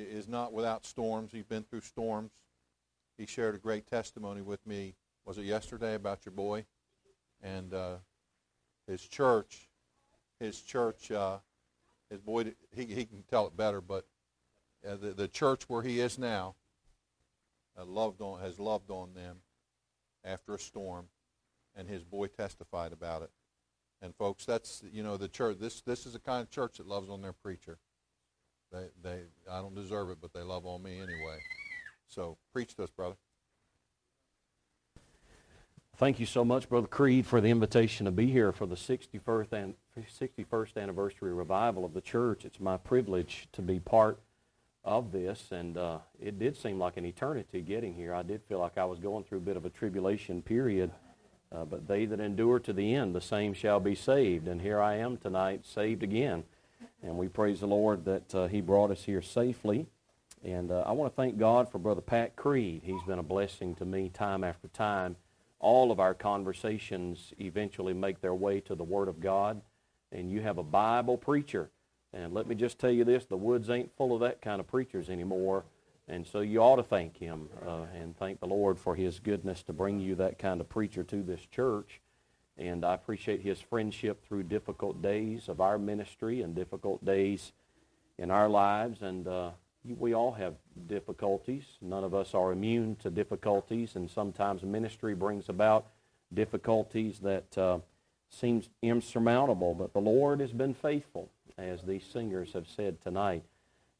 is not without storms. He's been through storms. He shared a great testimony with me. Was it yesterday about your boy? And uh, his church, his church, uh, his boy, he, he can tell it better, but uh, the, the church where he is now uh, loved on, has loved on them after a storm, and his boy testified about it. And folks, that's you know the church. This this is the kind of church that loves on their preacher. They they I don't deserve it, but they love on me anyway. So preach to us, brother. Thank you so much, Brother Creed, for the invitation to be here for the 61st, and 61st anniversary revival of the church. It's my privilege to be part of this, and uh, it did seem like an eternity getting here. I did feel like I was going through a bit of a tribulation period, uh, but they that endure to the end, the same shall be saved. And here I am tonight, saved again. And we praise the Lord that uh, He brought us here safely. And uh, I want to thank God for Brother Pat Creed. He's been a blessing to me time after time all of our conversations eventually make their way to the Word of God, and you have a Bible preacher. And let me just tell you this the woods ain't full of that kind of preachers anymore. And so you ought to thank him uh, and thank the Lord for his goodness to bring you that kind of preacher to this church. And I appreciate his friendship through difficult days of our ministry and difficult days in our lives. And uh, we all have difficulties. None of us are immune to difficulties, and sometimes ministry brings about difficulties that uh, seems insurmountable. But the Lord has been faithful, as these singers have said tonight.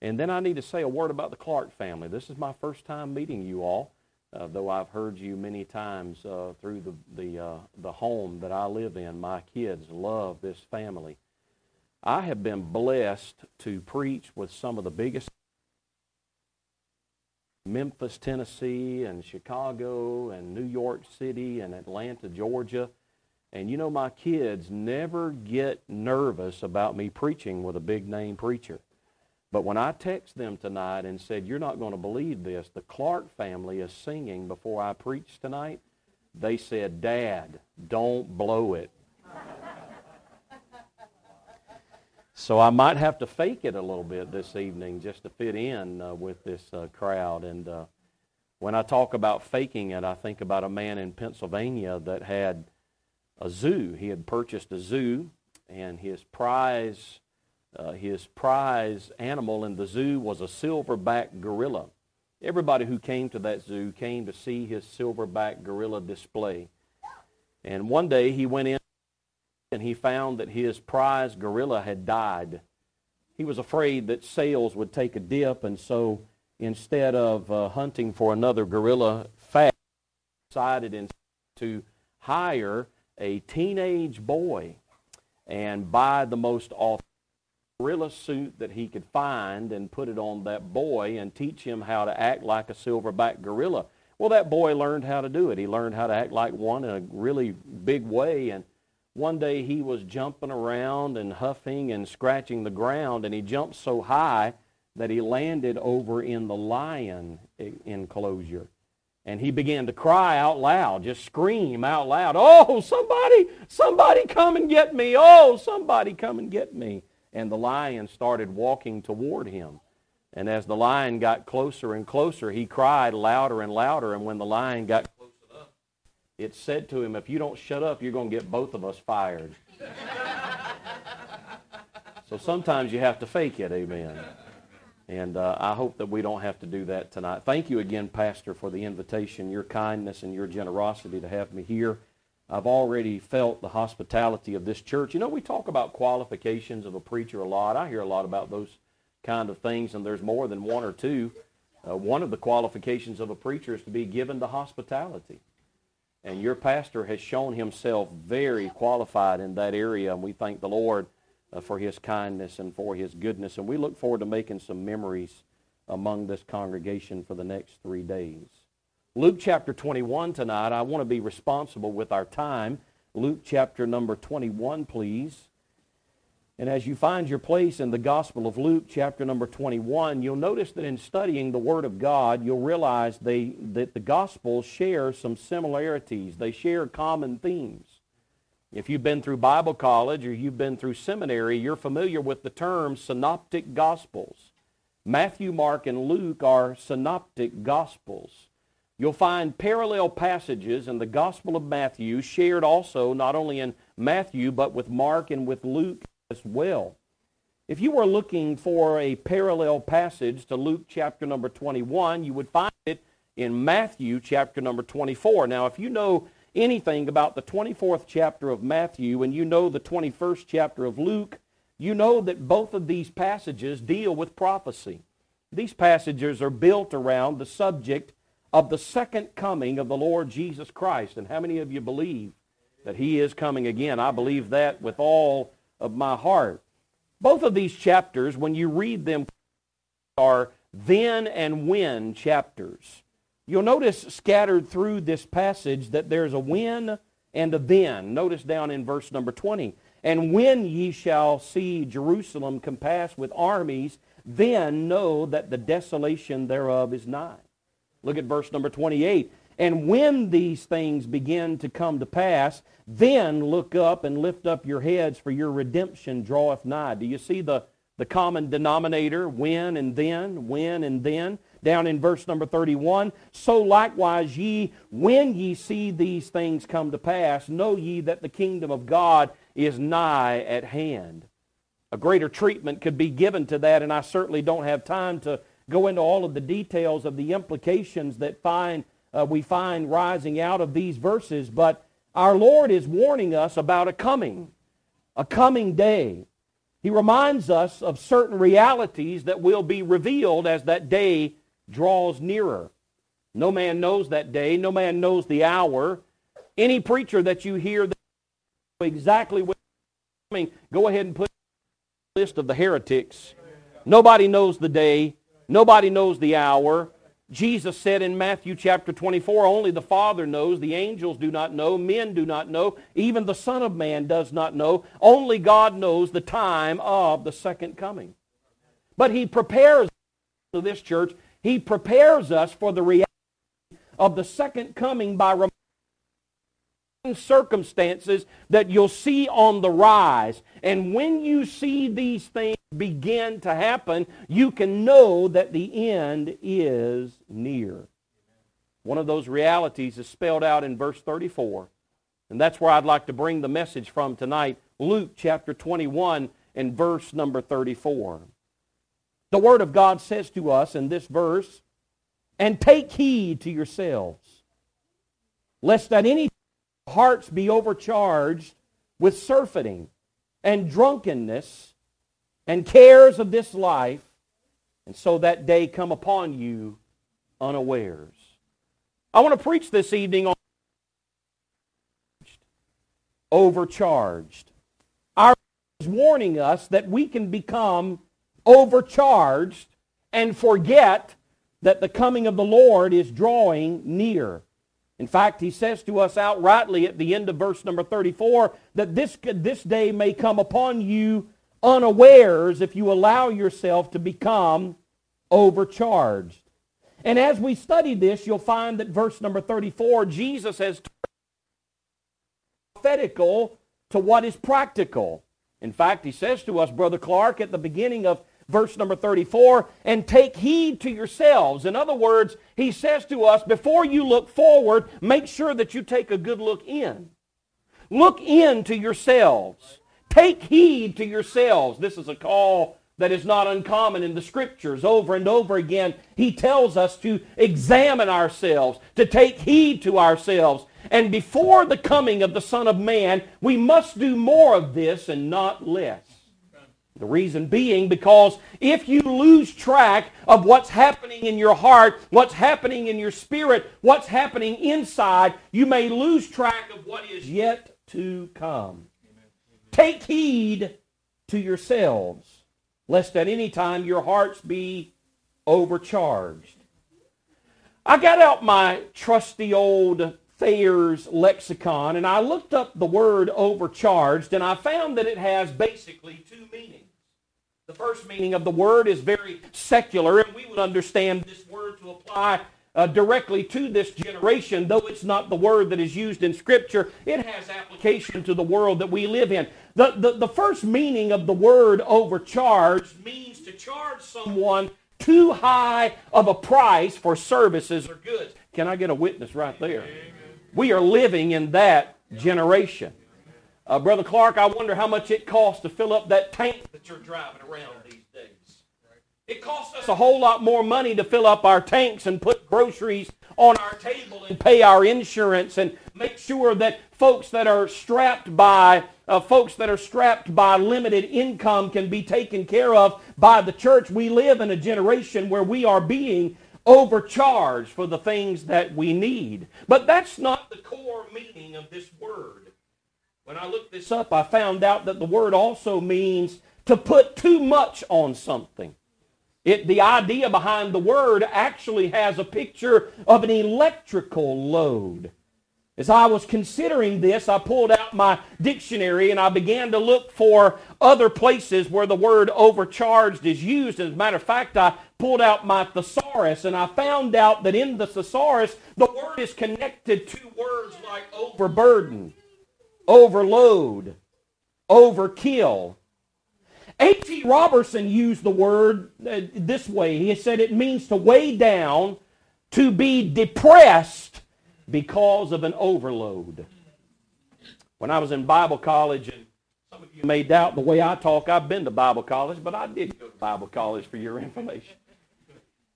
And then I need to say a word about the Clark family. This is my first time meeting you all, uh, though I've heard you many times uh, through the the uh, the home that I live in. My kids love this family. I have been blessed to preach with some of the biggest Memphis, Tennessee, and Chicago, and New York City, and Atlanta, Georgia. And you know, my kids never get nervous about me preaching with a big name preacher. But when I text them tonight and said, You're not going to believe this, the Clark family is singing before I preach tonight, they said, Dad, don't blow it. So I might have to fake it a little bit this evening just to fit in uh, with this uh, crowd. And uh, when I talk about faking it, I think about a man in Pennsylvania that had a zoo. He had purchased a zoo, and his prize, uh, his prize animal in the zoo was a silverback gorilla. Everybody who came to that zoo came to see his silverback gorilla display. And one day he went in and he found that his prize gorilla had died. He was afraid that sales would take a dip, and so instead of uh, hunting for another gorilla fast, decided to hire a teenage boy and buy the most awesome gorilla suit that he could find and put it on that boy and teach him how to act like a silverback gorilla. Well, that boy learned how to do it. He learned how to act like one in a really big way, and one day he was jumping around and huffing and scratching the ground, and he jumped so high that he landed over in the lion enclosure. And he began to cry out loud, just scream out loud, Oh, somebody, somebody come and get me. Oh, somebody come and get me. And the lion started walking toward him. And as the lion got closer and closer, he cried louder and louder. And when the lion got close, it said to him, if you don't shut up, you're going to get both of us fired. so sometimes you have to fake it, amen. And uh, I hope that we don't have to do that tonight. Thank you again, Pastor, for the invitation, your kindness, and your generosity to have me here. I've already felt the hospitality of this church. You know, we talk about qualifications of a preacher a lot. I hear a lot about those kind of things, and there's more than one or two. Uh, one of the qualifications of a preacher is to be given to hospitality. And your pastor has shown himself very qualified in that area, and we thank the Lord uh, for his kindness and for his goodness. And we look forward to making some memories among this congregation for the next three days. Luke chapter 21 tonight, I want to be responsible with our time. Luke chapter number 21, please. And as you find your place in the Gospel of Luke, chapter number 21, you'll notice that in studying the Word of God, you'll realize they, that the Gospels share some similarities. They share common themes. If you've been through Bible college or you've been through seminary, you're familiar with the term synoptic Gospels. Matthew, Mark, and Luke are synoptic gospels. You'll find parallel passages in the Gospel of Matthew shared also not only in Matthew but with Mark and with Luke as well. If you were looking for a parallel passage to Luke chapter number 21, you would find it in Matthew chapter number 24. Now, if you know anything about the 24th chapter of Matthew and you know the 21st chapter of Luke, you know that both of these passages deal with prophecy. These passages are built around the subject of the second coming of the Lord Jesus Christ. And how many of you believe that he is coming again? I believe that with all of my heart. Both of these chapters, when you read them, are then and when chapters. You'll notice scattered through this passage that there's a when and a then. Notice down in verse number 20. And when ye shall see Jerusalem compassed with armies, then know that the desolation thereof is nigh. Look at verse number 28. And when these things begin to come to pass, then look up and lift up your heads, for your redemption draweth nigh. Do you see the, the common denominator? When and then, when and then. Down in verse number 31, so likewise ye, when ye see these things come to pass, know ye that the kingdom of God is nigh at hand. A greater treatment could be given to that, and I certainly don't have time to go into all of the details of the implications that find, uh, we find rising out of these verses, but our Lord is warning us about a coming, a coming day. He reminds us of certain realities that will be revealed as that day draws nearer. No man knows that day. No man knows the hour. Any preacher that you hear that exactly what coming, go ahead and put list of the heretics. Nobody knows the day. Nobody knows the hour. Jesus said in Matthew chapter 24, only the Father knows, the angels do not know, men do not know, even the Son of Man does not know. Only God knows the time of the second coming. But he prepares this church, he prepares us for the reality of the second coming by circumstances that you'll see on the rise. And when you see these things begin to happen, you can know that the end is near. One of those realities is spelled out in verse 34. And that's where I'd like to bring the message from tonight. Luke chapter 21 and verse number 34. The Word of God says to us in this verse, And take heed to yourselves, lest at any hearts be overcharged with surfeiting and drunkenness and cares of this life, and so that day come upon you unawares. I want to preach this evening on overcharged. Our is warning us that we can become overcharged and forget that the coming of the Lord is drawing near. In fact, he says to us outrightly at the end of verse number 34 that this, this day may come upon you unawares if you allow yourself to become overcharged. And as we study this, you'll find that verse number 34, Jesus has prophetical to what is practical. In fact, he says to us, Brother Clark, at the beginning of verse number 34, and take heed to yourselves. In other words, he says to us, before you look forward, make sure that you take a good look in. Look into yourselves. Take heed to yourselves. This is a call that is not uncommon in the scriptures. Over and over again, he tells us to examine ourselves, to take heed to ourselves. And before the coming of the Son of Man, we must do more of this and not less. The reason being because if you lose track of what's happening in your heart, what's happening in your spirit, what's happening inside, you may lose track of what is yet to come. Take heed to yourselves, lest at any time your hearts be overcharged. I got out my trusty old Thayer's lexicon and I looked up the word overcharged and I found that it has basically two meanings. The first meaning of the word is very secular, and we would understand this word to apply uh, directly to this generation, though it's not the word that is used in Scripture. It has application to the world that we live in. The, the, the first meaning of the word overcharge means to charge someone too high of a price for services or goods. Can I get a witness right there? We are living in that generation. Uh, Brother Clark, I wonder how much it costs to fill up that tank that you're driving around these days. It costs us a whole lot more money to fill up our tanks and put groceries on our table and pay our insurance and make sure that folks that are strapped by uh, folks that are strapped by limited income can be taken care of by the church. We live in a generation where we are being overcharged for the things that we need. But that's not the core meaning of this word. When I looked this up, I found out that the word also means to put too much on something. It, the idea behind the word actually has a picture of an electrical load. As I was considering this, I pulled out my dictionary and I began to look for other places where the word overcharged is used. As a matter of fact, I pulled out my thesaurus and I found out that in the thesaurus, the word is connected to words like overburden, overload, overkill. A.T. Robertson used the word uh, this way. He said it means to weigh down, to be depressed, because of an overload. When I was in Bible college, and some of you may doubt the way I talk, I've been to Bible college, but I did go to Bible college for your information.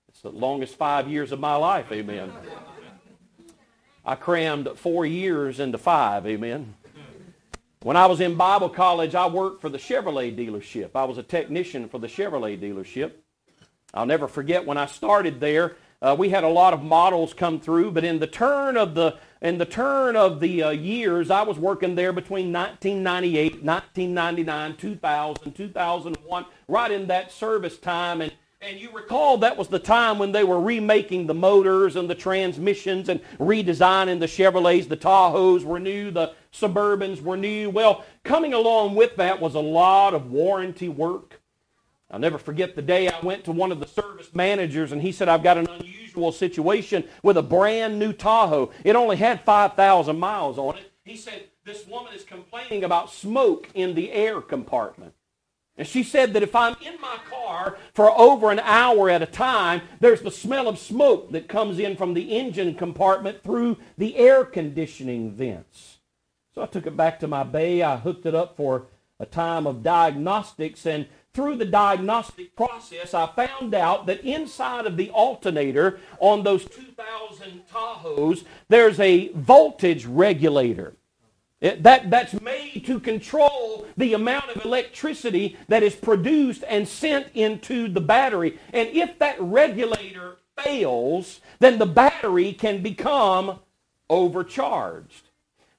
It's the longest five years of my life, amen. I crammed four years into five, amen. When I was in Bible college, I worked for the Chevrolet dealership. I was a technician for the Chevrolet dealership. I'll never forget when I started there, uh, we had a lot of models come through, but in the turn of the in the turn of the uh, years, I was working there between 1998, 1999, 2000, 2001, right in that service time. And, and you recall that was the time when they were remaking the motors and the transmissions and redesigning the Chevrolets. The Tahoes were new, the Suburbans were new. Well, coming along with that was a lot of warranty work. I'll never forget the day I went to one of the service managers and he said, I've got an unusual situation with a brand new Tahoe. It only had 5,000 miles on it. He said, this woman is complaining about smoke in the air compartment. And she said that if I'm in my car for over an hour at a time, there's the smell of smoke that comes in from the engine compartment through the air conditioning vents. So I took it back to my bay. I hooked it up for a time of diagnostics and through the diagnostic process, I found out that inside of the alternator on those 2000 Tahoes, there's a voltage regulator. It, that, that's made to control the amount of electricity that is produced and sent into the battery. And if that regulator fails, then the battery can become overcharged.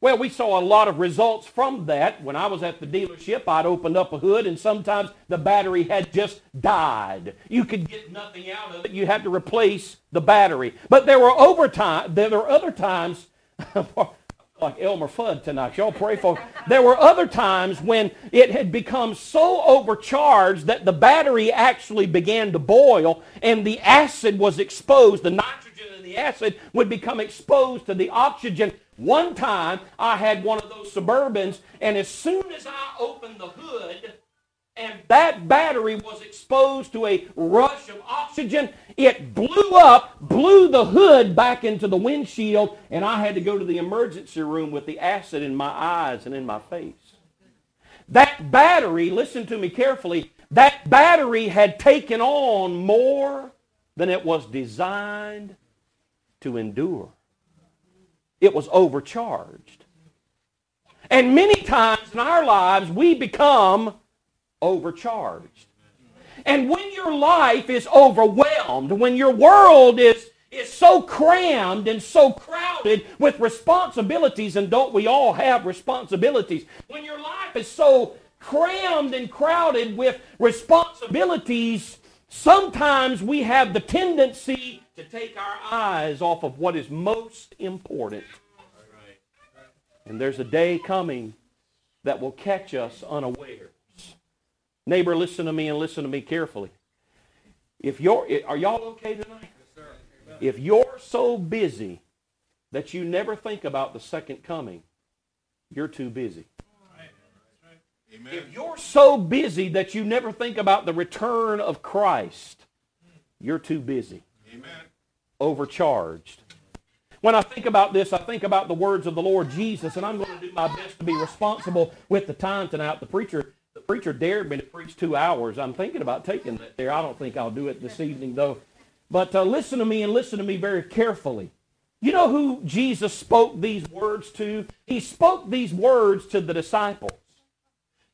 Well, we saw a lot of results from that. When I was at the dealership, I'd opened up a hood and sometimes the battery had just died. You could get nothing out of it. You had to replace the battery. But there were overtime, there were other times, like Elmer Fudd tonight. Y'all pray for. There were other times when it had become so overcharged that the battery actually began to boil and the acid was exposed. The nitrogen and the acid would become exposed to the oxygen one time I had one of those Suburbans, and as soon as I opened the hood, and that battery was exposed to a rush of oxygen, it blew up, blew the hood back into the windshield, and I had to go to the emergency room with the acid in my eyes and in my face. That battery, listen to me carefully, that battery had taken on more than it was designed to endure it was overcharged. And many times in our lives, we become overcharged. And when your life is overwhelmed, when your world is, is so crammed and so crowded with responsibilities, and don't we all have responsibilities? When your life is so crammed and crowded with responsibilities, sometimes we have the tendency to take our eyes off of what is most important. And there's a day coming that will catch us unawares. Neighbor, listen to me and listen to me carefully. If you're, are y'all okay tonight? if you're so busy that you never think about the second coming, you're too busy. If you're so busy that you never think about the return of Christ, you're too busy. Amen. Overcharged. When I think about this, I think about the words of the Lord Jesus, and I'm going to do my best to be responsible with the time tonight. The preacher, the preacher dared me to preach two hours. I'm thinking about taking that there. I don't think I'll do it this evening, though. But uh, listen to me and listen to me very carefully. You know who Jesus spoke these words to? He spoke these words to the disciples.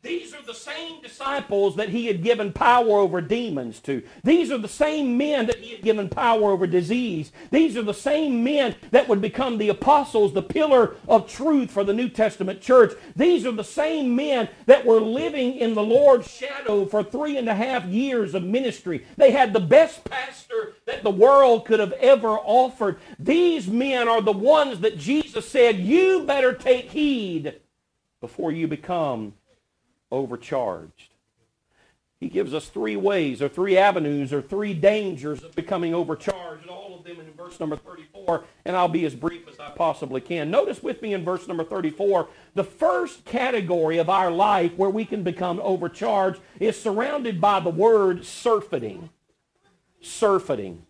These are the same disciples that he had given power over demons to. These are the same men that he had given power over disease. These are the same men that would become the apostles, the pillar of truth for the New Testament church. These are the same men that were living in the Lord's shadow for three and a half years of ministry. They had the best pastor that the world could have ever offered. These men are the ones that Jesus said, you better take heed before you become overcharged. He gives us three ways or three avenues or three dangers of becoming overcharged, and all of them in verse number 34, and I'll be as brief as I possibly can. Notice with me in verse number 34, the first category of our life where we can become overcharged is surrounded by the word surfeiting. Surfeiting.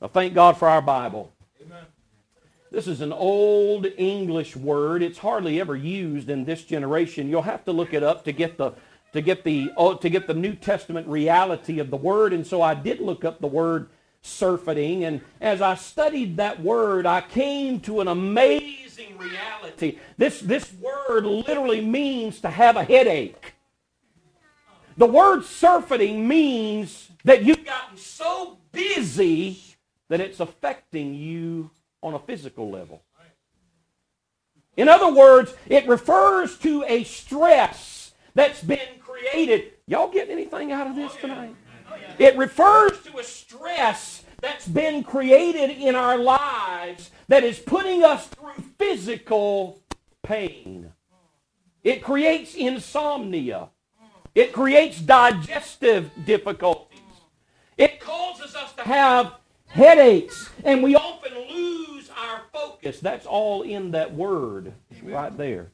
Now, thank God for our Bible. This is an old English word. It's hardly ever used in this generation. You'll have to look it up to get the to get the oh, to get the New Testament reality of the word. And so I did look up the word surfeiting, and as I studied that word, I came to an amazing reality. This this word literally means to have a headache. The word surfeiting means that you've gotten so busy that it's affecting you on a physical level. In other words, it refers to a stress that's been created. Y'all getting anything out of this tonight? It refers to a stress that's been created in our lives that is putting us through physical pain. It creates insomnia. It creates digestive difficulties. It causes us to have headaches, and we often lose our focus. That's all in that word right there.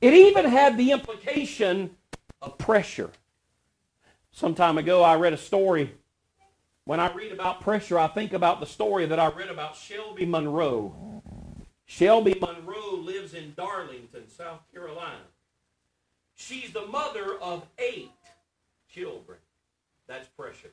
It even had the implication of pressure. Some time ago, I read a story. When I read about pressure, I think about the story that I read about Shelby Monroe. Shelby Monroe lives in Darlington, South Carolina. She's the mother of eight children. That's pressure.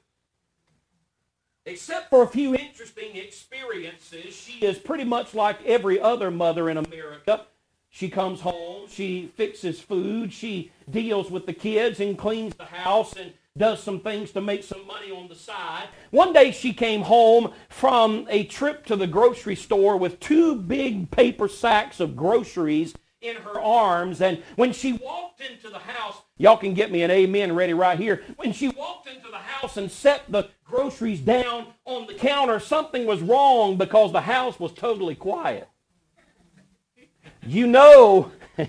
Except for a few interesting experiences, she is pretty much like every other mother in America. She comes home, she fixes food, she deals with the kids and cleans the house and does some things to make some money on the side. One day she came home from a trip to the grocery store with two big paper sacks of groceries in her arms. And when she walked into the house, y'all can get me an amen ready right here. When she walked into the house and set the groceries down on the counter, something was wrong because the house was totally quiet. You know,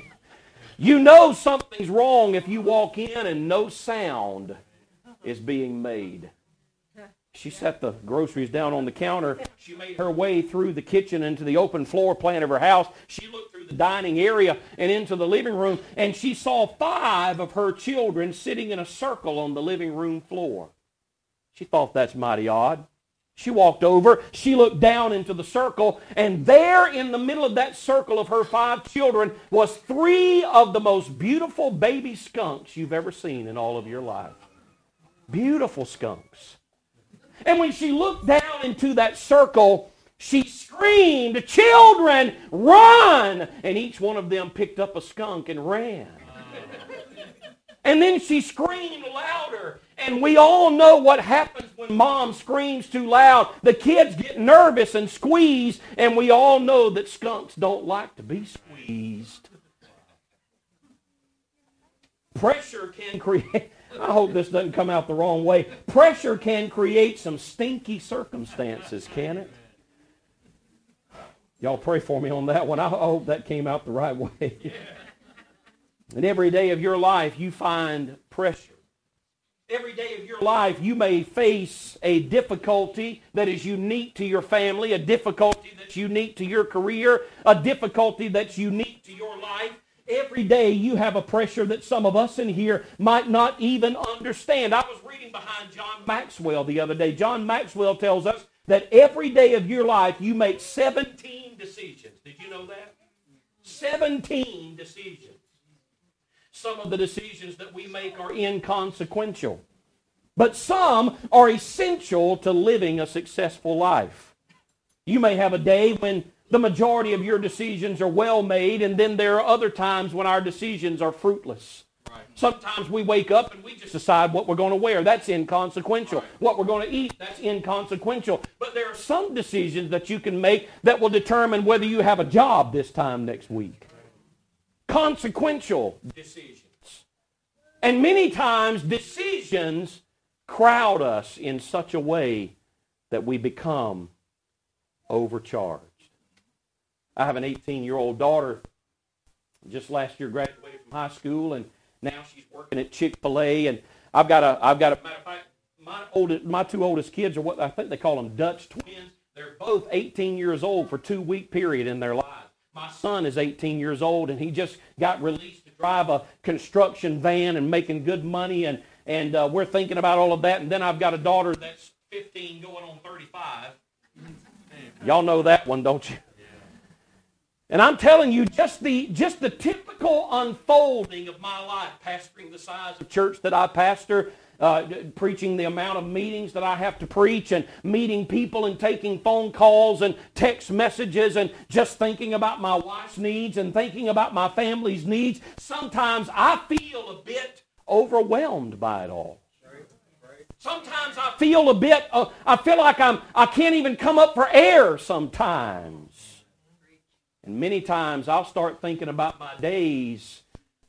you know something's wrong if you walk in and no sound is being made. She set the groceries down on the counter. She made her way through the kitchen into the open floor plan of her house. She looked through the dining area and into the living room, and she saw five of her children sitting in a circle on the living room floor. She thought that's mighty odd. She walked over, she looked down into the circle, and there in the middle of that circle of her five children was three of the most beautiful baby skunks you've ever seen in all of your life. Beautiful skunks. And when she looked down into that circle, she screamed, Children, run! And each one of them picked up a skunk and ran. And then she screamed louder. And we all know what happens when mom screams too loud. The kids get nervous and squeeze, and we all know that skunks don't like to be squeezed. Pressure can create, I hope this doesn't come out the wrong way. Pressure can create some stinky circumstances, can it? Y'all pray for me on that one. I hope that came out the right way. And every day of your life, you find pressure. Every day of your life, you may face a difficulty that is unique to your family, a difficulty that's unique to your career, a difficulty that's unique to your life. Every day you have a pressure that some of us in here might not even understand. I was reading behind John Maxwell the other day. John Maxwell tells us that every day of your life you make 17 decisions. Did you know that? 17 decisions. Some of the decisions that we make are inconsequential, but some are essential to living a successful life. You may have a day when the majority of your decisions are well made, and then there are other times when our decisions are fruitless. Sometimes we wake up and we just decide what we're going to wear. That's inconsequential. Right. What we're going to eat, that's inconsequential. But there are some decisions that you can make that will determine whether you have a job this time next week. Consequential decisions. And many times decisions crowd us in such a way that we become overcharged. I have an 18-year-old daughter just last year graduated from high school and now she's working at Chick-fil-A, and I've got a, I've got a, matter of fact, my oldest, my two oldest kids are what I think they call them Dutch twins. They're both 18 years old for two week period in their lives. My son is 18 years old, and he just got released to drive a construction van and making good money, and and uh, we're thinking about all of that. And then I've got a daughter that's 15 going on 35. Y'all know that one, don't you? And I'm telling you, just the, just the typical unfolding of my life, pastoring the size of church that I pastor, uh, preaching the amount of meetings that I have to preach, and meeting people and taking phone calls and text messages, and just thinking about my wife's needs and thinking about my family's needs. Sometimes I feel a bit overwhelmed by it all. Sometimes I feel a bit, uh, I feel like I'm, I can't even come up for air sometimes. And many times I'll start thinking about my days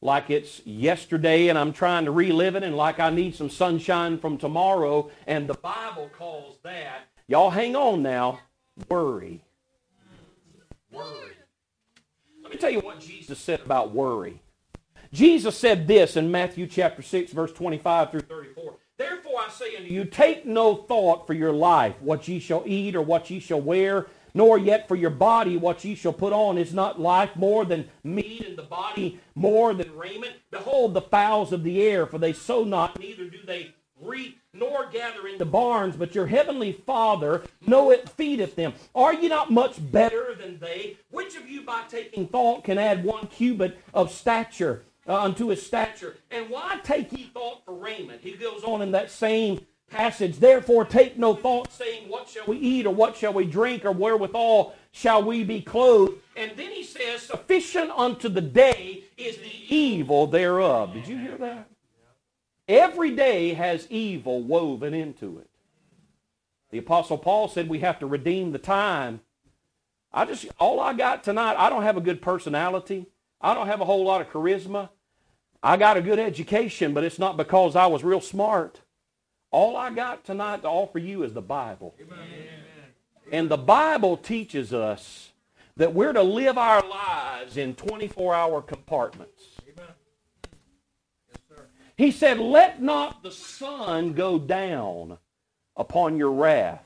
like it's yesterday and I'm trying to relive it and like I need some sunshine from tomorrow. And the Bible calls that, y'all hang on now, worry. Worry. Let me tell you what Jesus said about worry. Jesus said this in Matthew chapter 6, verse 25 through 34. Therefore I say unto you, take no thought for your life, what ye shall eat or what ye shall wear nor yet for your body what ye shall put on. Is not life more than meat, and the body more than raiment? Behold the fowls of the air, for they sow not, neither do they reap, nor gather into barns, but your heavenly Father knoweth feedeth them. Are ye not much better than they? Which of you by taking thought can add one cubit of stature uh, unto his stature? And why take ye thought for raiment? He goes on in that same passage. Therefore, take no thought, saying, What shall we eat, or what shall we drink, or wherewithal shall we be clothed? And then he says, Sufficient unto the day is the evil thereof. Did you hear that? Every day has evil woven into it. The Apostle Paul said we have to redeem the time. I just, all I got tonight, I don't have a good personality. I don't have a whole lot of charisma. I got a good education, but it's not because I was real smart. All I got tonight to offer you is the Bible. Amen. And the Bible teaches us that we're to live our lives in 24-hour compartments. Yes, he said, let not the sun go down upon your wrath.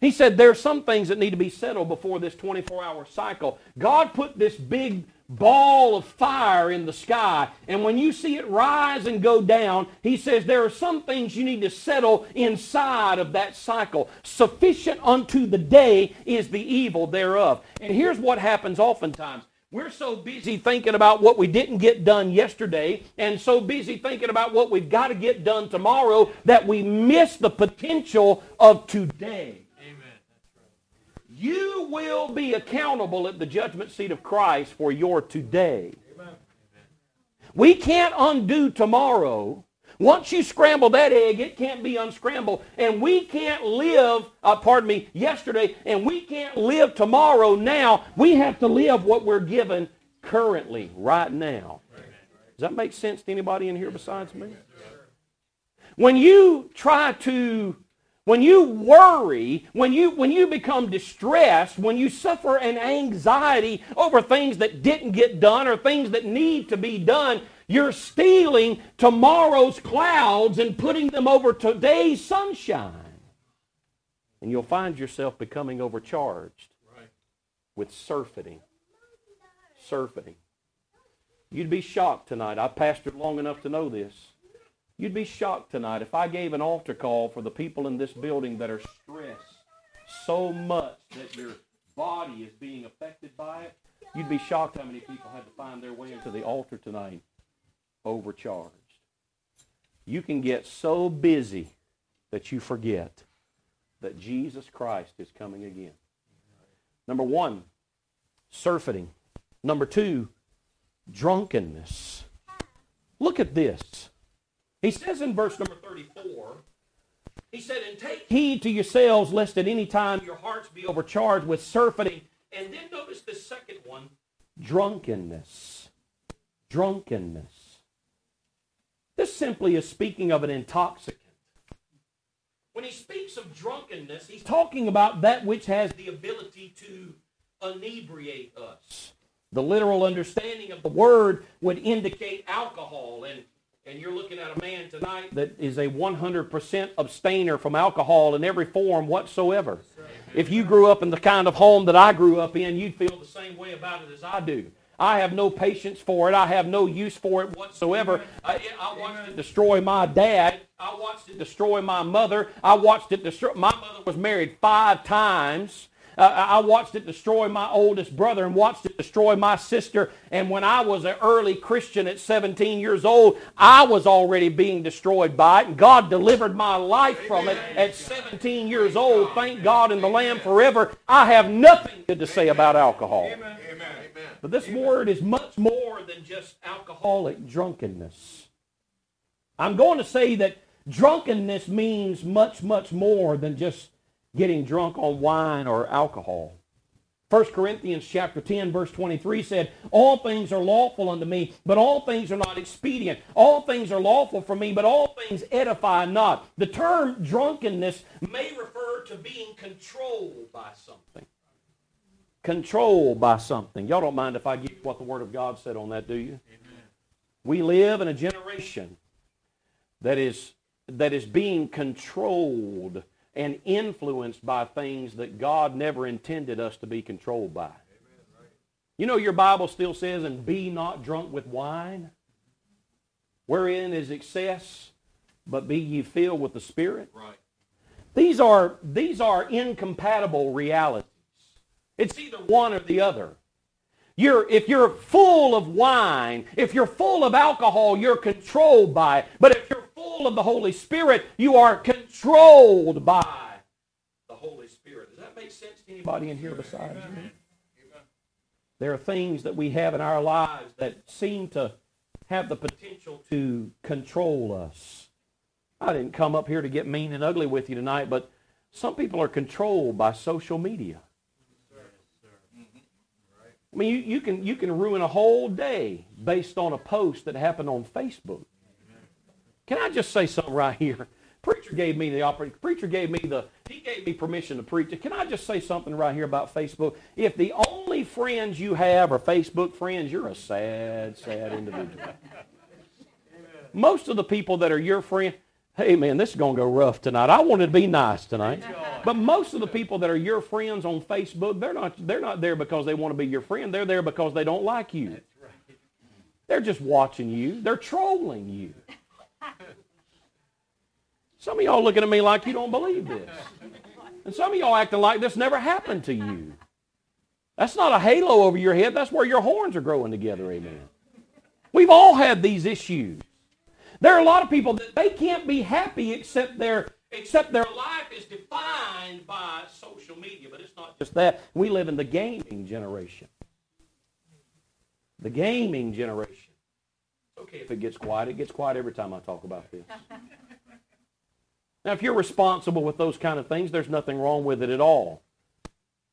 He said there are some things that need to be settled before this 24-hour cycle. God put this big ball of fire in the sky. And when you see it rise and go down, he says there are some things you need to settle inside of that cycle. Sufficient unto the day is the evil thereof. And here's what happens oftentimes. We're so busy thinking about what we didn't get done yesterday and so busy thinking about what we've got to get done tomorrow that we miss the potential of today. You will be accountable at the judgment seat of Christ for your today. Amen. We can't undo tomorrow. Once you scramble that egg, it can't be unscrambled. And we can't live, uh, pardon me, yesterday, and we can't live tomorrow now. We have to live what we're given currently, right now. Does that make sense to anybody in here besides me? When you try to when you worry, when you, when you become distressed, when you suffer an anxiety over things that didn't get done or things that need to be done, you're stealing tomorrow's clouds and putting them over today's sunshine. And you'll find yourself becoming overcharged right. with surfeiting. Surfeiting. You'd be shocked tonight. I've pastored long enough to know this. You'd be shocked tonight if I gave an altar call for the people in this building that are stressed so much that your body is being affected by it. You'd be shocked how many people had to find their way into the altar tonight overcharged. You can get so busy that you forget that Jesus Christ is coming again. Number one, surfeiting. Number two, drunkenness. Look at this. He says in verse number 34, he said, And take heed to yourselves, lest at any time your hearts be overcharged with surfeiting. And then notice the second one, drunkenness. Drunkenness. This simply is speaking of an intoxicant. When he speaks of drunkenness, he's talking about that which has the ability to inebriate us. The literal understanding of the word would indicate alcohol. And, and you're looking at a man tonight that is a 100% abstainer from alcohol in every form whatsoever. If you grew up in the kind of home that I grew up in, you'd feel the same way about it as I do. I have no patience for it. I have no use for it whatsoever. I, I watched it destroy my dad. I watched it destroy my mother. I watched it destroy. My mother was married five times. Uh, I watched it destroy my oldest brother and watched it destroy my sister. And when I was an early Christian at 17 years old, I was already being destroyed by it. And God delivered my life from it at 17 years old. Thank God and the Lamb forever. I have nothing good to say about alcohol. But this word is much more than just alcoholic drunkenness. I'm going to say that drunkenness means much, much more than just getting drunk on wine or alcohol. 1 Corinthians chapter 10 verse 23 said, All things are lawful unto me, but all things are not expedient. All things are lawful for me, but all things edify not. The term drunkenness may refer to being controlled by something controlled by something. Y'all don't mind if I give you what the Word of God said on that, do you? Amen. We live in a generation that is, that is being controlled and influenced by things that God never intended us to be controlled by. Amen, right. You know your Bible still says, and be not drunk with wine, wherein is excess, but be ye filled with the Spirit. Right. These are, these are incompatible realities. It's either one or the other. You're, if you're full of wine, if you're full of alcohol, you're controlled by it. But if of the Holy Spirit, you are controlled by the Holy Spirit. Does that make sense to anybody in here besides me? There are things that we have in our lives that seem to have the potential to control us. I didn't come up here to get mean and ugly with you tonight, but some people are controlled by social media. I mean, you, you, can, you can ruin a whole day based on a post that happened on Facebook. Can I just say something right here? Preacher gave me the opportunity. Preacher gave me the. He gave me permission to preach. Can I just say something right here about Facebook? If the only friends you have are Facebook friends, you're a sad, sad individual. Most of the people that are your friend, hey man, this is going to go rough tonight. I wanted to be nice tonight. But most of the people that are your friends on Facebook, they're not, they're not there because they want to be your friend. They're there because they don't like you. They're just watching you. They're trolling you. Some of y'all looking at me like you don't believe this. And some of y'all acting like this never happened to you. That's not a halo over your head. That's where your horns are growing together, amen. We've all had these issues. There are a lot of people that they can't be happy except their except their life is defined by social media. But it's not just that. We live in the gaming generation. The gaming generation. Okay, if it gets quiet, it gets quiet every time I talk about this. Now, if you're responsible with those kind of things, there's nothing wrong with it at all.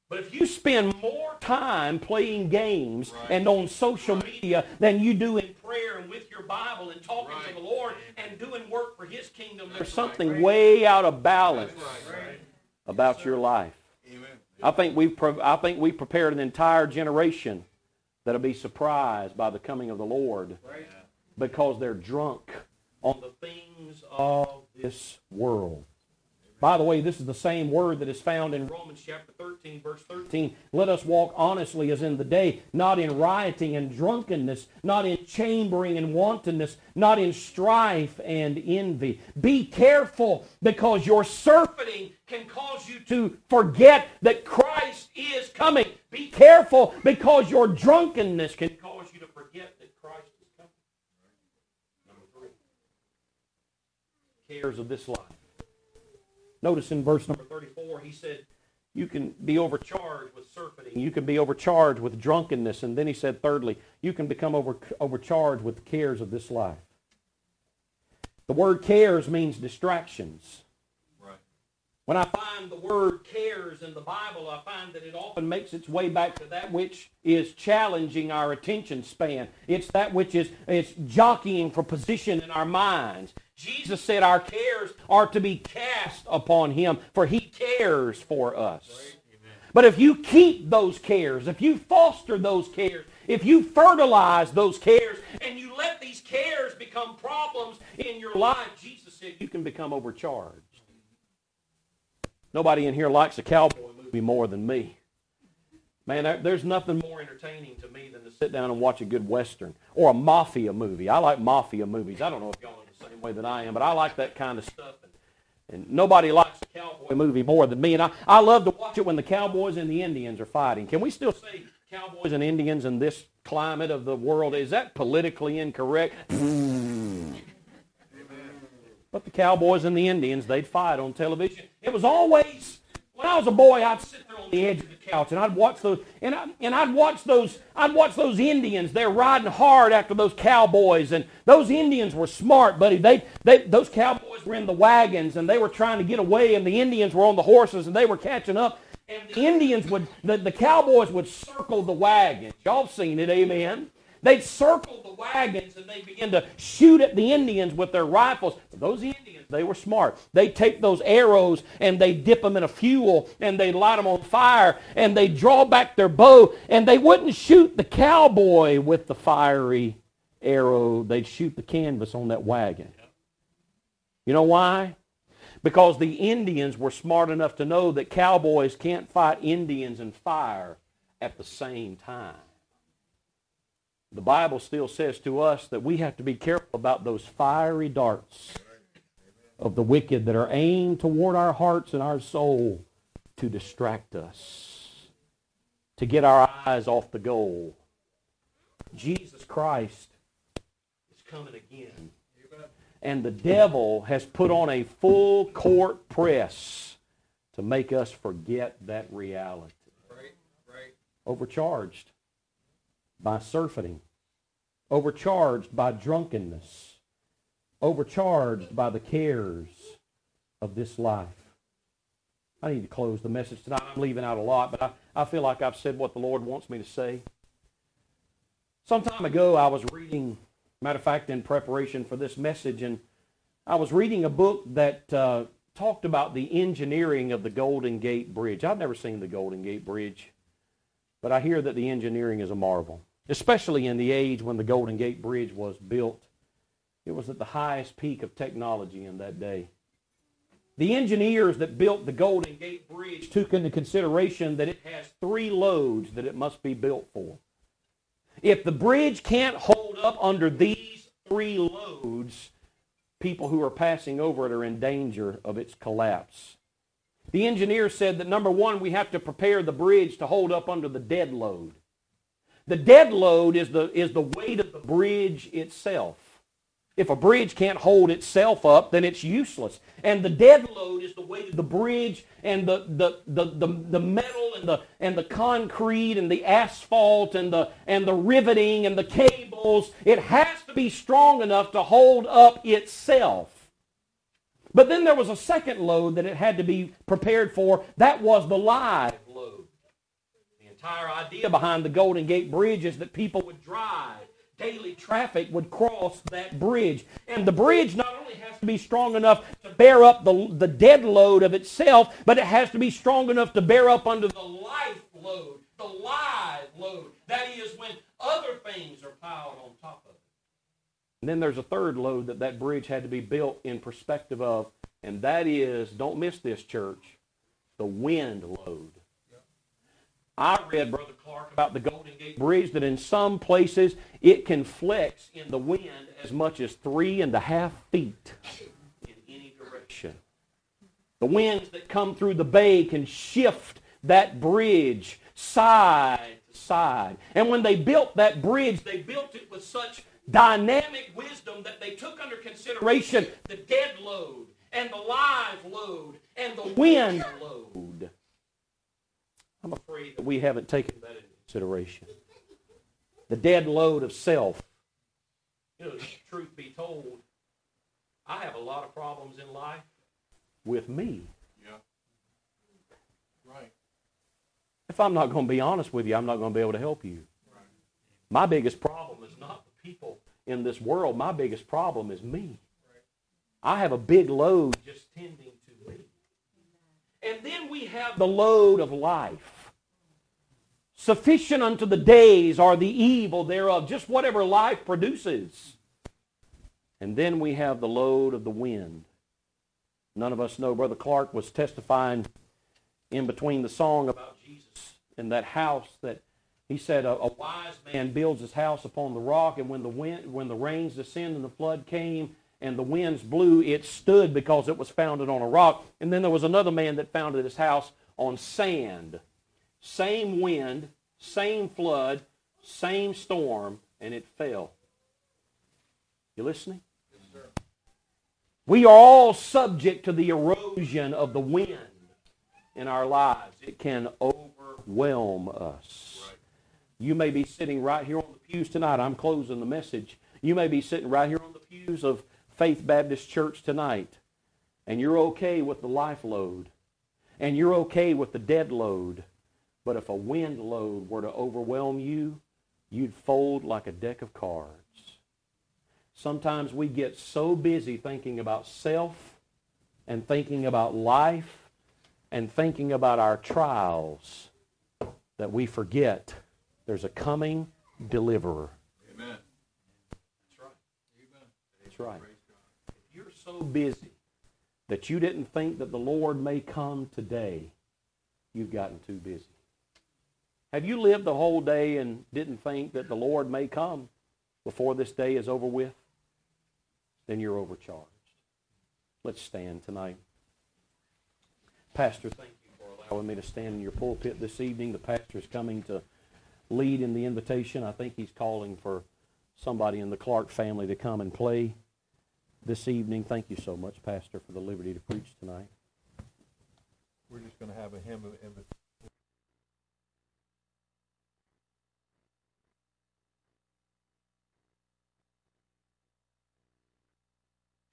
But if you spend more time playing games right. and on social media than you do in prayer and with your Bible and talking right. to the Lord and doing work for His kingdom, there's something right. way out of balance about yes, your life. Amen. I think we've I think we prepared an entire generation that'll be surprised by the coming of the Lord because they're drunk on the things of this world. By the way, this is the same word that is found in Romans chapter 13 13, verse 13, let us walk honestly as in the day, not in rioting and drunkenness, not in chambering and wantonness, not in strife and envy. Be careful because your surfeiting can cause you to forget that Christ is coming. Be careful because your drunkenness can cause you to forget that Christ is coming. Number three, cares of this life. Notice in verse number 34, he said, you can be overcharged with surfeiting. You can be overcharged with drunkenness. And then he said, thirdly, you can become over, overcharged with the cares of this life. The word cares means distractions. Right. When I find the word cares in the Bible, I find that it often makes its way back to that which is challenging our attention span. It's that which is it's jockeying for position in our minds. Jesus said our cares are to be cast upon him, for he cares for us. But if you keep those cares, if you foster those cares, if you fertilize those cares, and you let these cares become problems in your life, Jesus said you can become overcharged. Nobody in here likes a cowboy movie more than me. Man, there's nothing more entertaining to me than to sit down and watch a good Western or a mafia movie. I like mafia movies. I don't know if y'all way that I am, but I like that kind of stuff. And, and nobody likes a cowboy movie more than me. And I, I love to watch it when the cowboys and the Indians are fighting. Can we still say cowboys and Indians in this climate of the world? Is that politically incorrect? but the cowboys and the Indians, they'd fight on television. It was always when I was a boy, I'd sit there on the edge of the couch and I'd watch those, and, I, and I'd watch those, I'd watch those Indians. They're riding hard after those cowboys, and those Indians were smart, buddy. They, they, those cowboys were in the wagons and they were trying to get away, and the Indians were on the horses and they were catching up. And the Indians would, the, the cowboys would circle the wagons. Y'all seen it, amen? They'd circle the wagons and they begin to shoot at the Indians with their rifles. But those Indians, they were smart. They take those arrows and they dip them in a fuel and they light them on fire and they draw back their bow and they wouldn't shoot the cowboy with the fiery arrow. They'd shoot the canvas on that wagon. You know why? Because the Indians were smart enough to know that cowboys can't fight Indians and fire at the same time the Bible still says to us that we have to be careful about those fiery darts of the wicked that are aimed toward our hearts and our soul to distract us, to get our eyes off the goal. Jesus Christ is coming again. And the devil has put on a full court press to make us forget that reality. Right, right. Overcharged by surfeiting, overcharged by drunkenness, overcharged by the cares of this life. I need to close the message tonight. I'm leaving out a lot, but I, I feel like I've said what the Lord wants me to say. Some time ago, I was reading, matter of fact, in preparation for this message, and I was reading a book that uh, talked about the engineering of the Golden Gate Bridge. I've never seen the Golden Gate Bridge, but I hear that the engineering is a marvel especially in the age when the Golden Gate Bridge was built. It was at the highest peak of technology in that day. The engineers that built the Golden Gate Bridge took into consideration that it has three loads that it must be built for. If the bridge can't hold up under these three loads, people who are passing over it are in danger of its collapse. The engineer said that number one, we have to prepare the bridge to hold up under the dead load. The dead load is the, is the weight of the bridge itself. If a bridge can't hold itself up, then it's useless. And the dead load is the weight of the bridge and the, the, the, the, the metal and the, and the concrete and the asphalt and the, and the riveting and the cables. It has to be strong enough to hold up itself. But then there was a second load that it had to be prepared for. That was the live entire idea behind the Golden Gate Bridge is that people would drive. Daily traffic would cross that bridge. And the bridge not only has to be strong enough to bear up the, the dead load of itself, but it has to be strong enough to bear up under the life load, the live load. That is when other things are piled on top of it. And then there's a third load that that bridge had to be built in perspective of, and that is, don't miss this, church, the wind load. I read, Brother Clark, about the Golden Gate Bridge that in some places it can flex in the wind as much as three and a half feet in any direction. The winds that come through the bay can shift that bridge side to side. And when they built that bridge, they built it with such dynamic wisdom that they took under consideration the dead load and the live load and the wind load. I'm afraid that we haven't taken that into consideration. The dead load of self. You know, truth be told, I have a lot of problems in life with me. Yeah. Right. If I'm not going to be honest with you, I'm not going to be able to help you. Right. My biggest problem is not the people in this world. My biggest problem is me. Right. I have a big load just tending to me. And then we have the load of life. Sufficient unto the days are the evil thereof, just whatever life produces. And then we have the load of the wind. None of us know. Brother Clark was testifying in between the song about Jesus and that house that he said a, a, wise man builds his house upon the rock, and when the wind, when the rains descended and the flood came and the winds blew, it stood because it was founded on a rock. And then there was another man that founded his house on sand. Same wind, same flood, same storm, and it fell. You listening? We are all subject to the erosion of the wind in our lives. It can overwhelm us. You may be sitting right here on the pews tonight. I'm closing the message. You may be sitting right here on the pews of Faith Baptist Church tonight, and you're okay with the life load, and you're okay with the dead load. But if a wind load were to overwhelm you, you'd fold like a deck of cards. Sometimes we get so busy thinking about self and thinking about life and thinking about our trials that we forget there's a coming deliverer. Amen. That's right. Amen. That's right. If you're so busy that you didn't think that the Lord may come today, you've gotten too busy. Have you lived the whole day and didn't think that the Lord may come before this day is over with? Then you're overcharged. Let's stand tonight. Pastor, thank you for allowing me to stand in your pulpit this evening. The pastor is coming to lead in the invitation. I think he's calling for somebody in the Clark family to come and play this evening. Thank you so much, Pastor, for the liberty to preach tonight. We're just going to have a hymn of invitation.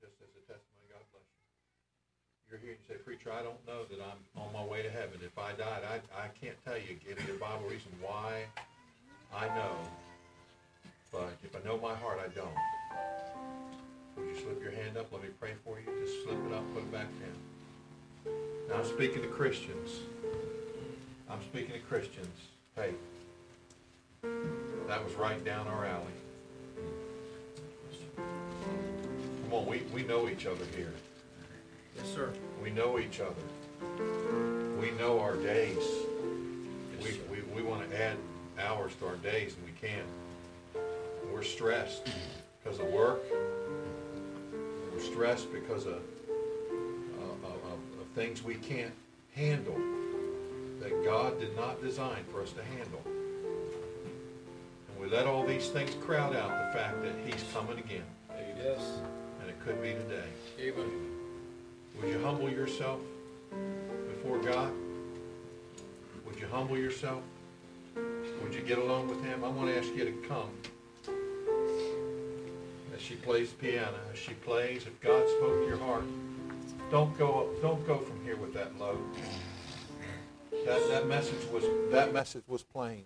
Just as a testimony, God bless you. Preacher, I don't know that I'm on my way to heaven. If I died, I, I can't tell you, give you a Bible reason why I know. But if I know my heart, I don't. Would you slip your hand up? Let me pray for you. Just slip it up, put it back down. Now I'm speaking to Christians. I'm speaking to Christians. Hey, that was right down our alley. Come on, we, we know each other here. Yes, sir. We know each other. We know our days. Yes, We, we, we want to add hours to our days and we can't. We're stressed because of work. We're stressed because of, of, of, of things we can't handle that God did not design for us to handle. And we let all these things crowd out the fact that he's coming again. Yes. And it could be today. Amen. Would you humble yourself before God? Would you humble yourself? Would you get along with him? I want to ask you to come. As she plays piano, as she plays, if God spoke to your heart, don't go don't go from here with that load. That that message was that message was plain.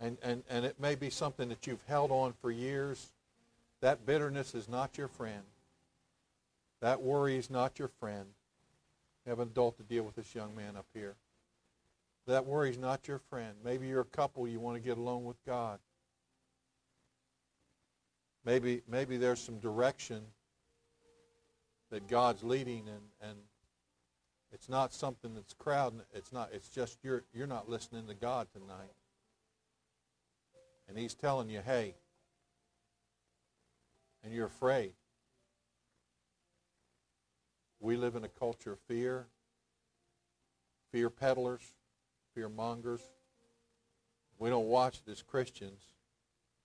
And and and it may be something that you've held on for years. That bitterness is not your friend. That worry is not your friend. You have an adult to deal with this young man up here. That worry is not your friend. Maybe you're a couple, you want to get along with God. Maybe, maybe there's some direction that God's leading and, and It's not something that's crowding. It's not. It's just you're you're not listening to God tonight. And He's telling you, hey, and you're afraid. We live in a culture of fear, fear peddlers, fear mongers. We don't watch it as Christians.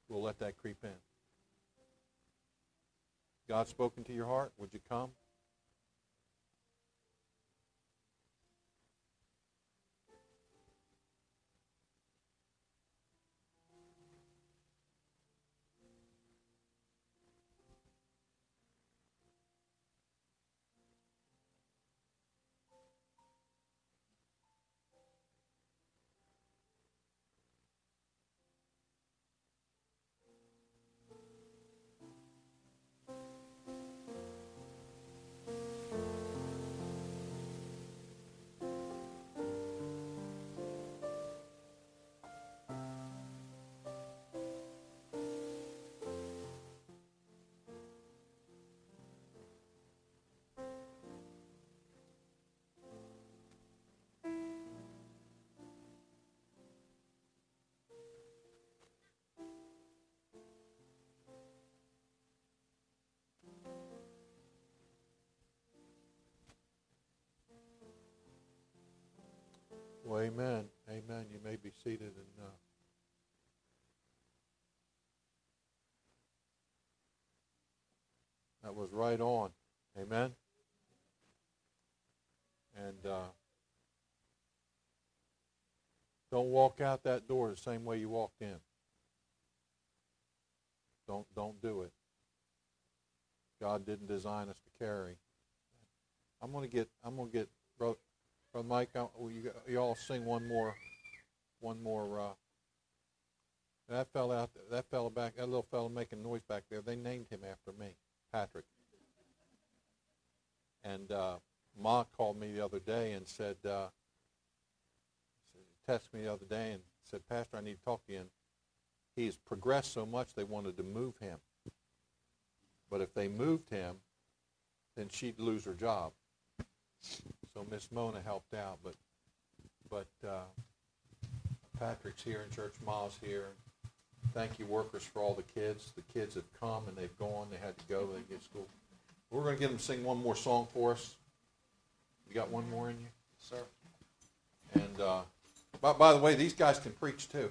We'll let that creep in. God spoken to your heart? Would you come? Amen. Amen. You may be seated and uh, that was right on. Amen. And uh, don't walk out that door the same way you walked in. Don't don't do it. God didn't design us to carry. I'm gonna get I'm gonna get Brother Mike, you, you all sing one more, one more. Uh, that fella out, that fella back, that little fella making noise back there. They named him after me, Patrick. And uh, Ma called me the other day and said, uh, texted me the other day and said, Pastor, I need to talk to you. And he's progressed so much they wanted to move him. But if they moved him, then she'd lose her job. So Miss Mona helped out, but but uh, Patrick's here and Church Ma's here. Thank you, workers, for all the kids. The kids have come and they've gone. They had to go. They get school. We're going to get them to sing one more song for us. You got one more in you, sir. And uh, by, by the way, these guys can preach too.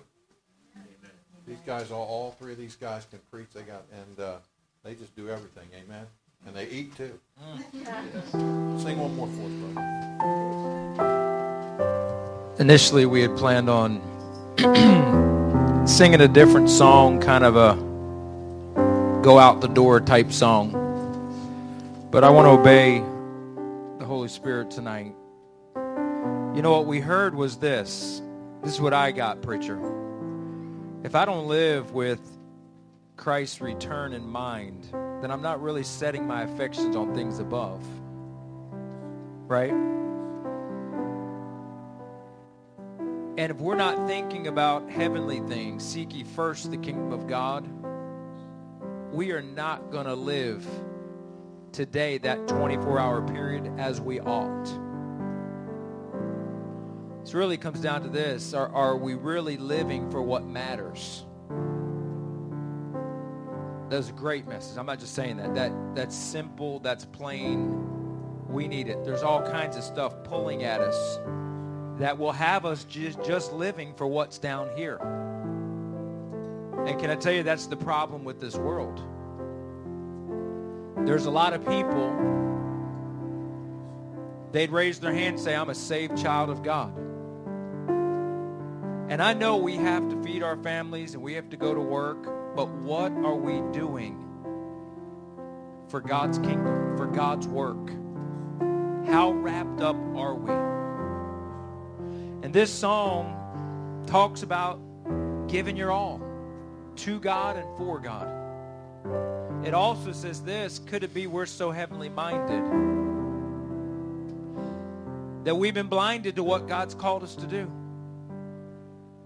These guys, all, all three of these guys can preach. They got and uh, they just do everything. Amen. And they eat too. Mm. Sing one more for us, brother. Initially, we had planned on singing a different song, kind of a go out the door type song. But I want to obey the Holy Spirit tonight. You know what we heard was this. This is what I got, preacher. If I don't live with Christ's return in mind, then I'm not really setting my affections on things above. Right? And if we're not thinking about heavenly things, seek ye first the kingdom of God, we are not going to live today, that 24 hour period, as we ought. This really comes down to this are, are we really living for what matters? That was a great message. I'm not just saying that. That that's simple, that's plain. We need it. There's all kinds of stuff pulling at us that will have us just, just living for what's down here. And can I tell you that's the problem with this world? There's a lot of people they'd raise their hand and say, I'm a saved child of God. And I know we have to feed our families and we have to go to work but what are we doing for God's kingdom, for God's work? How wrapped up are we? And this song talks about giving your all to God and for God. It also says this could it be we're so heavenly minded that we've been blinded to what God's called us to do?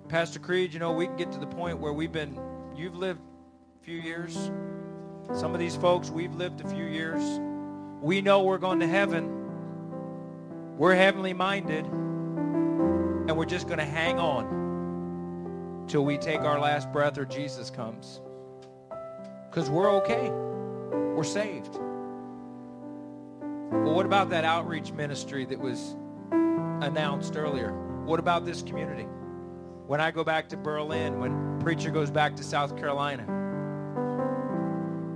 Pastor Creed, you know, we can get to the point where we've been You've lived a few years. Some of these folks, we've lived a few years. We know we're going to heaven. we're heavenly minded and we're just going to hang on till we take our last breath or Jesus comes. Because we're okay. We're saved. But what about that outreach ministry that was announced earlier? What about this community? When I go back to Berlin, when preacher goes back to South Carolina,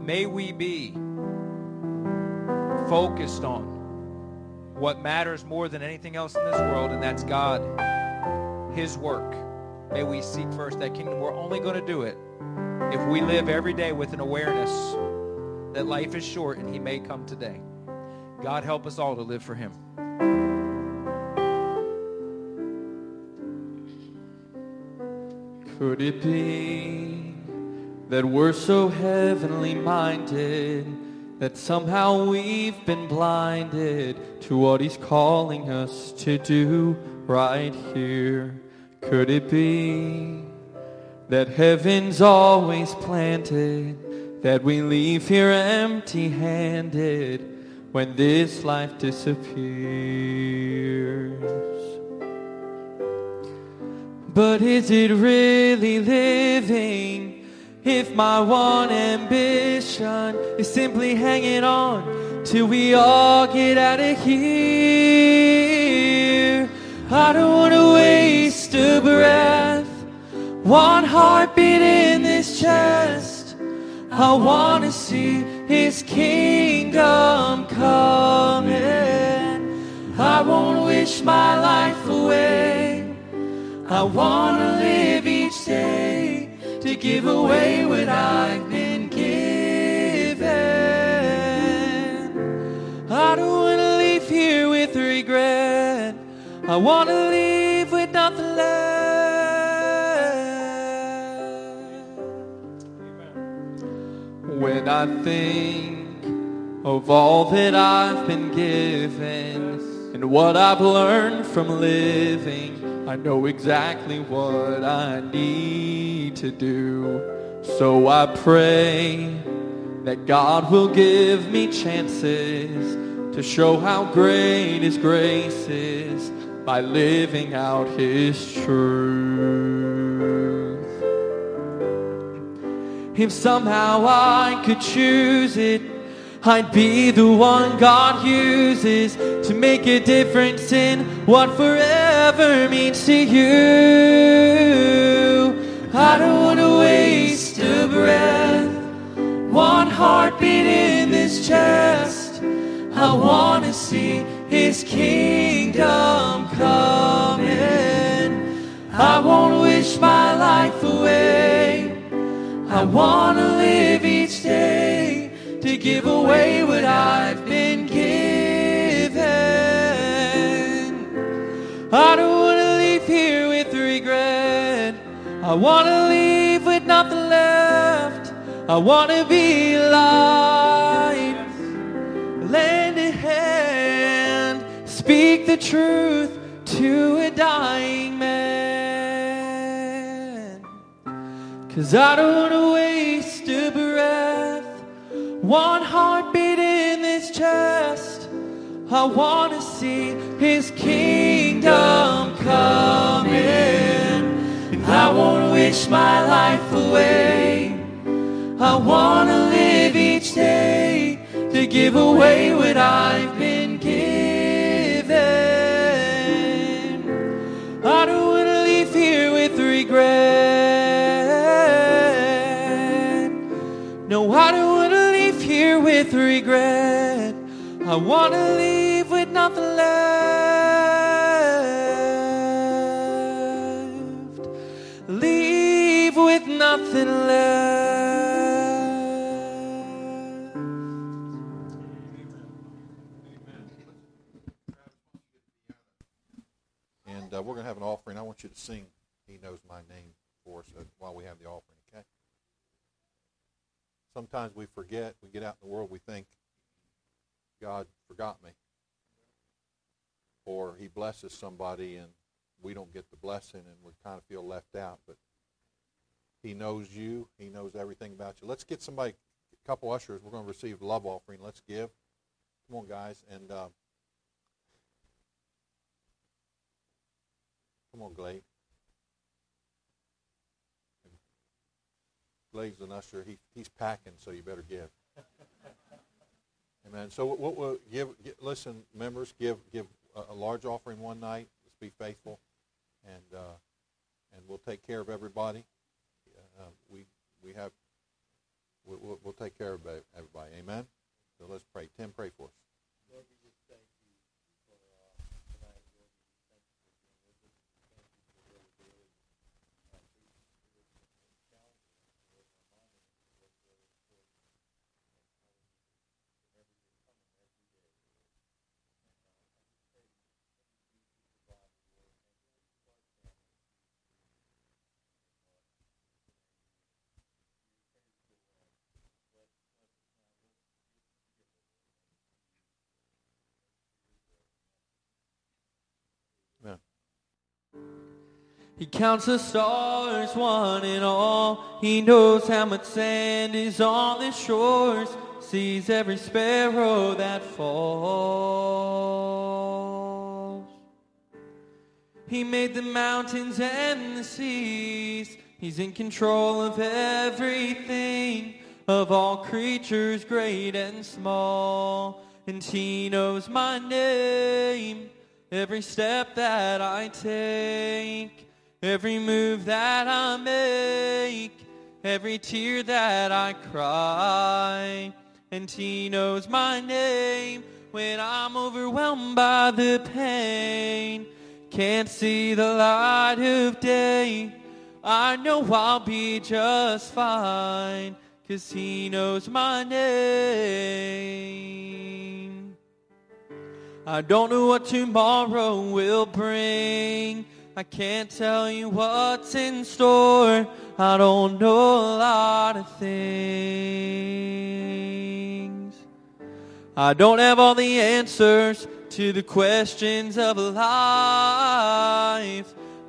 may we be focused on what matters more than anything else in this world, and that's God, His work. May we seek first that kingdom. We're only going to do it if we live every day with an awareness that life is short and He may come today. God help us all to live for Him. Could it be that we're so heavenly minded that somehow we've been blinded to what He's calling us to do right here? Could it be that heaven's always planted, that we leave here empty handed when this life disappears? But is it really living if my one ambition is simply hanging on till we all get out of here? I don't want to waste a breath, one heartbeat in this chest. I want to see His kingdom coming. I won't wish my life away. I want to live each day to give away what I've been given. I don't want to leave here with regret. I want to leave with nothing left. When I think of all that I've been given and what I've learned from living, I know exactly what I need to do. So I pray that God will give me chances to show how great His grace is by living out His truth. If somehow I could choose it, I'd be the one God uses to make a difference in what forever means to you. I don't want to waste a breath, one heartbeat in this chest. I want to see His kingdom coming. I won't wish my life away. I want to live each day to give away what I've been given. I don't want to leave here with regret. I want to leave with nothing left. I want to be light, lend a hand, speak the truth to a dying man. Cause I don't want to waste a breath, one heartbeat in this chest. I want to see His kingdom coming. And I won't wish my life away. I want to live each day to give away what I've been given. I don't want to leave here with regret. No, I don't want to leave here with regret. I want to leave with nothing left. Leave with nothing left. And uh, we're to have an offering. I want you to sing He Knows My Name for us uh, while we have the offering, okay? Sometimes we forget. We get out in the world, we think, God forgot me. Or he blesses somebody and we don't get the blessing and we kind of feel left out. But he knows you. He knows everything about you. Let's get somebody, a couple ushers. We're going to receive love offering. Let's give. Come on, guys. And uh, Come on, Glade. Glade's an usher. He, he's packing, so you better give. Amen. So what we'll give, give, listen, members, give give a, large offering one night. Let's be faithful, and uh, and we'll take care of everybody. Uh, we we have we, will we'll take care of everybody. Amen. So let's pray. Tim, pray for us. He counts the stars, one and all. He knows how much sand is on the shores, sees every sparrow that falls. He made the mountains and the seas. He's in control of everything, of all creatures great and small. And he knows my name, every step that I take. Every move that I make, every tear that I cry, and He knows my name when I'm overwhelmed by the pain. Can't see the light of day. I know I'll be just fine, cause He knows my name. I don't know what tomorrow will bring. I can't tell you what's in store. I don't know a lot of things. I don't have all the answers to the questions of life,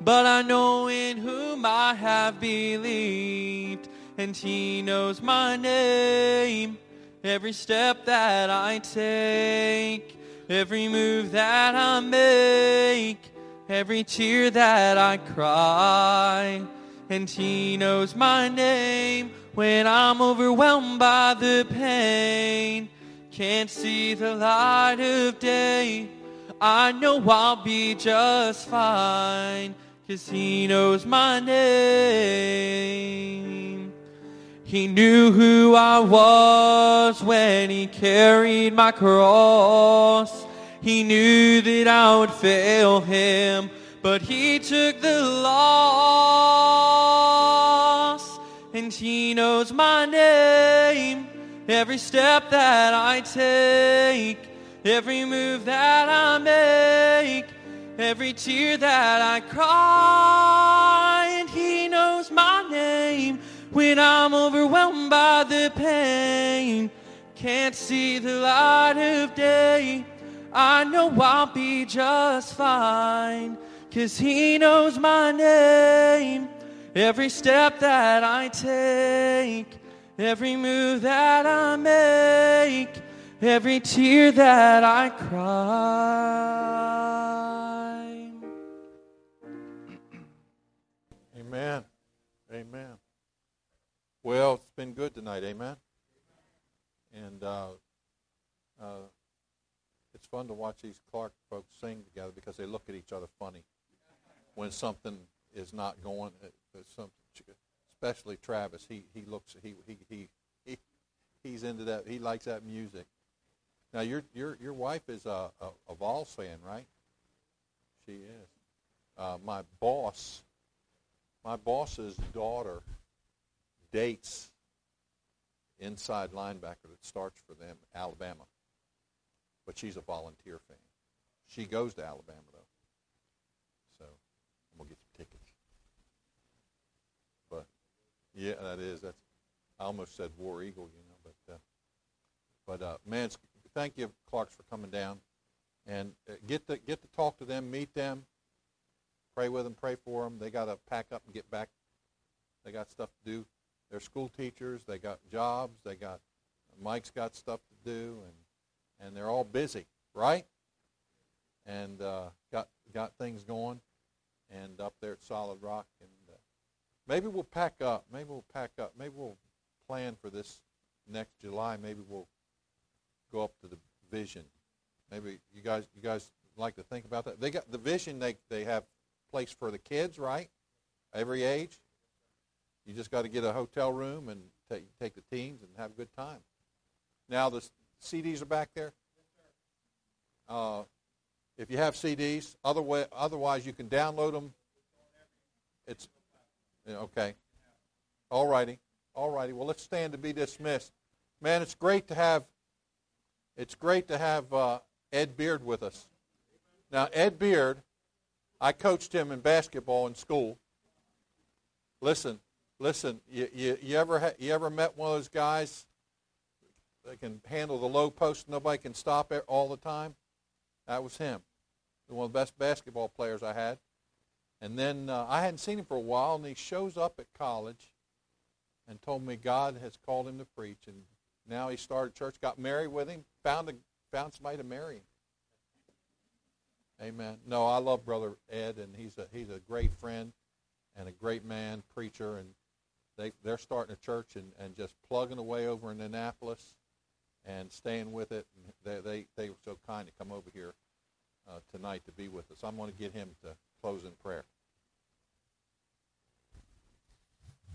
but I know in whom I have believed, and He knows my name. Every step that I take, every move that I make every tear that I cry. And He knows my name when I'm overwhelmed by the pain. Can't see the light of day. I know I'll be just fine, cause He knows my name. He knew who I was when He carried my cross. He knew that I would fail him, but he took the loss. And he knows my name, every step that I take, every move that I make, every tear that I cry. And he knows my name when I'm overwhelmed by the pain. Can't see the light of day I know I'll be just fine. Cause he knows my name. Every step that I take, every move that I make, every tear that I cry. Amen. Amen. Well, it's been good tonight. Amen. And uh, uh, fun to watch these Clark folks sing together because they look at each other funny when something is not going. Uh, especially Travis, he he looks he he he, he he's into that. He likes that music. Now your your your wife is a a, a Vols fan, right? She is. Uh, my boss, my boss's daughter, dates inside linebacker that starts for them, Alabama but she's a volunteer fan. She goes to Alabama though, so I'm gonna get some tickets. But yeah, that is that's. I almost said War Eagle, you know, but uh, but uh, man, thank you, Clarks, for coming down, and uh, get to get to talk to them, meet them, pray with them, pray for them. They got to pack up and get back. They got stuff to do. They're school teachers. They got jobs. They got Mike's got stuff to do, and and they're all busy, right? And uh, got got things going. and up there at Solid Rock. And uh, maybe we'll pack up. Maybe we'll pack up. Maybe we'll plan for this next July. Maybe we'll go up to the Vision. Maybe you guys you guys like to think about that. They got the Vision. They they have place for the kids, right? Every age. You just got to get a hotel room and take take the teams and have a good time. Now the CDs are back there. Uh, if you have CDs, other way, otherwise you can download them. It's okay. All righty, all righty. Well, let's stand to be dismissed. Man, it's great to have. It's great to have uh, Ed Beard with us. Now, Ed Beard, I coached him in basketball in school. Listen, listen. You, you, you ever ha- you ever met one of those guys that can handle the low post? Nobody can stop it all the time. That was him. One of the best basketball players I had. And then uh, I hadn't seen him for a while, and he shows up at college and told me God has called him to preach. And now he started church, got married with him, found a, found somebody to marry him. Amen. No, I love Brother Ed, and he's a he's a great friend and a great man, preacher, and they they're starting a church and, and just plugging away over in Annapolis and staying with it. They they they were so kind to come over here uh, tonight to be with us. I'm going to get him to close in prayer.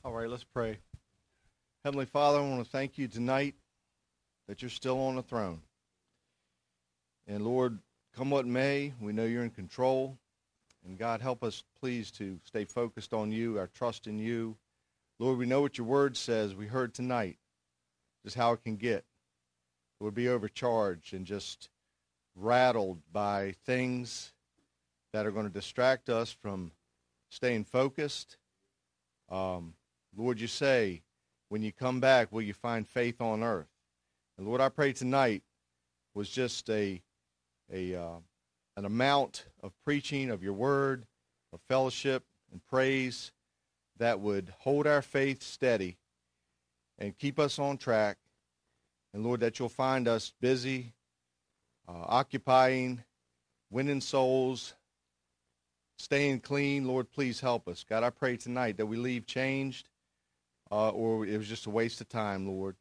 All right, let's pray. Heavenly Father, I want to thank you tonight that you're still on the throne. And Lord, come what may, we know you're in control. And God, help us, please, to stay focused on you, our trust in you. Lord, we know what your word says. We heard tonight just how it can get. We'll be overcharged and just rattled by things that are going to distract us from staying focused. Um, Lord, you say, when you come back, will you find faith on earth? And Lord, I pray tonight was just a, a uh, an amount of preaching of your word, of fellowship and praise that would hold our faith steady and keep us on track. And Lord, that you'll find us busy, uh, occupying, winning souls, staying clean. Lord, please help us. God, I pray tonight that we leave changed uh, or it was just a waste of time, Lord.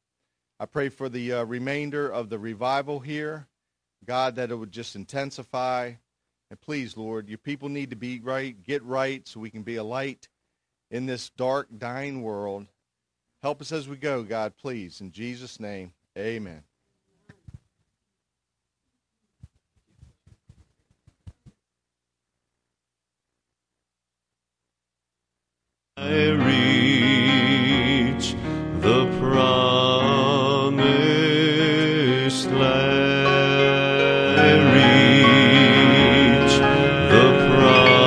I pray for the uh, remainder of the revival here. God, that it would just intensify. And please, Lord, your people need to be right, get right, so we can be a light in this dark, dying world. Help us as we go, God, please. In Jesus' name, amen. I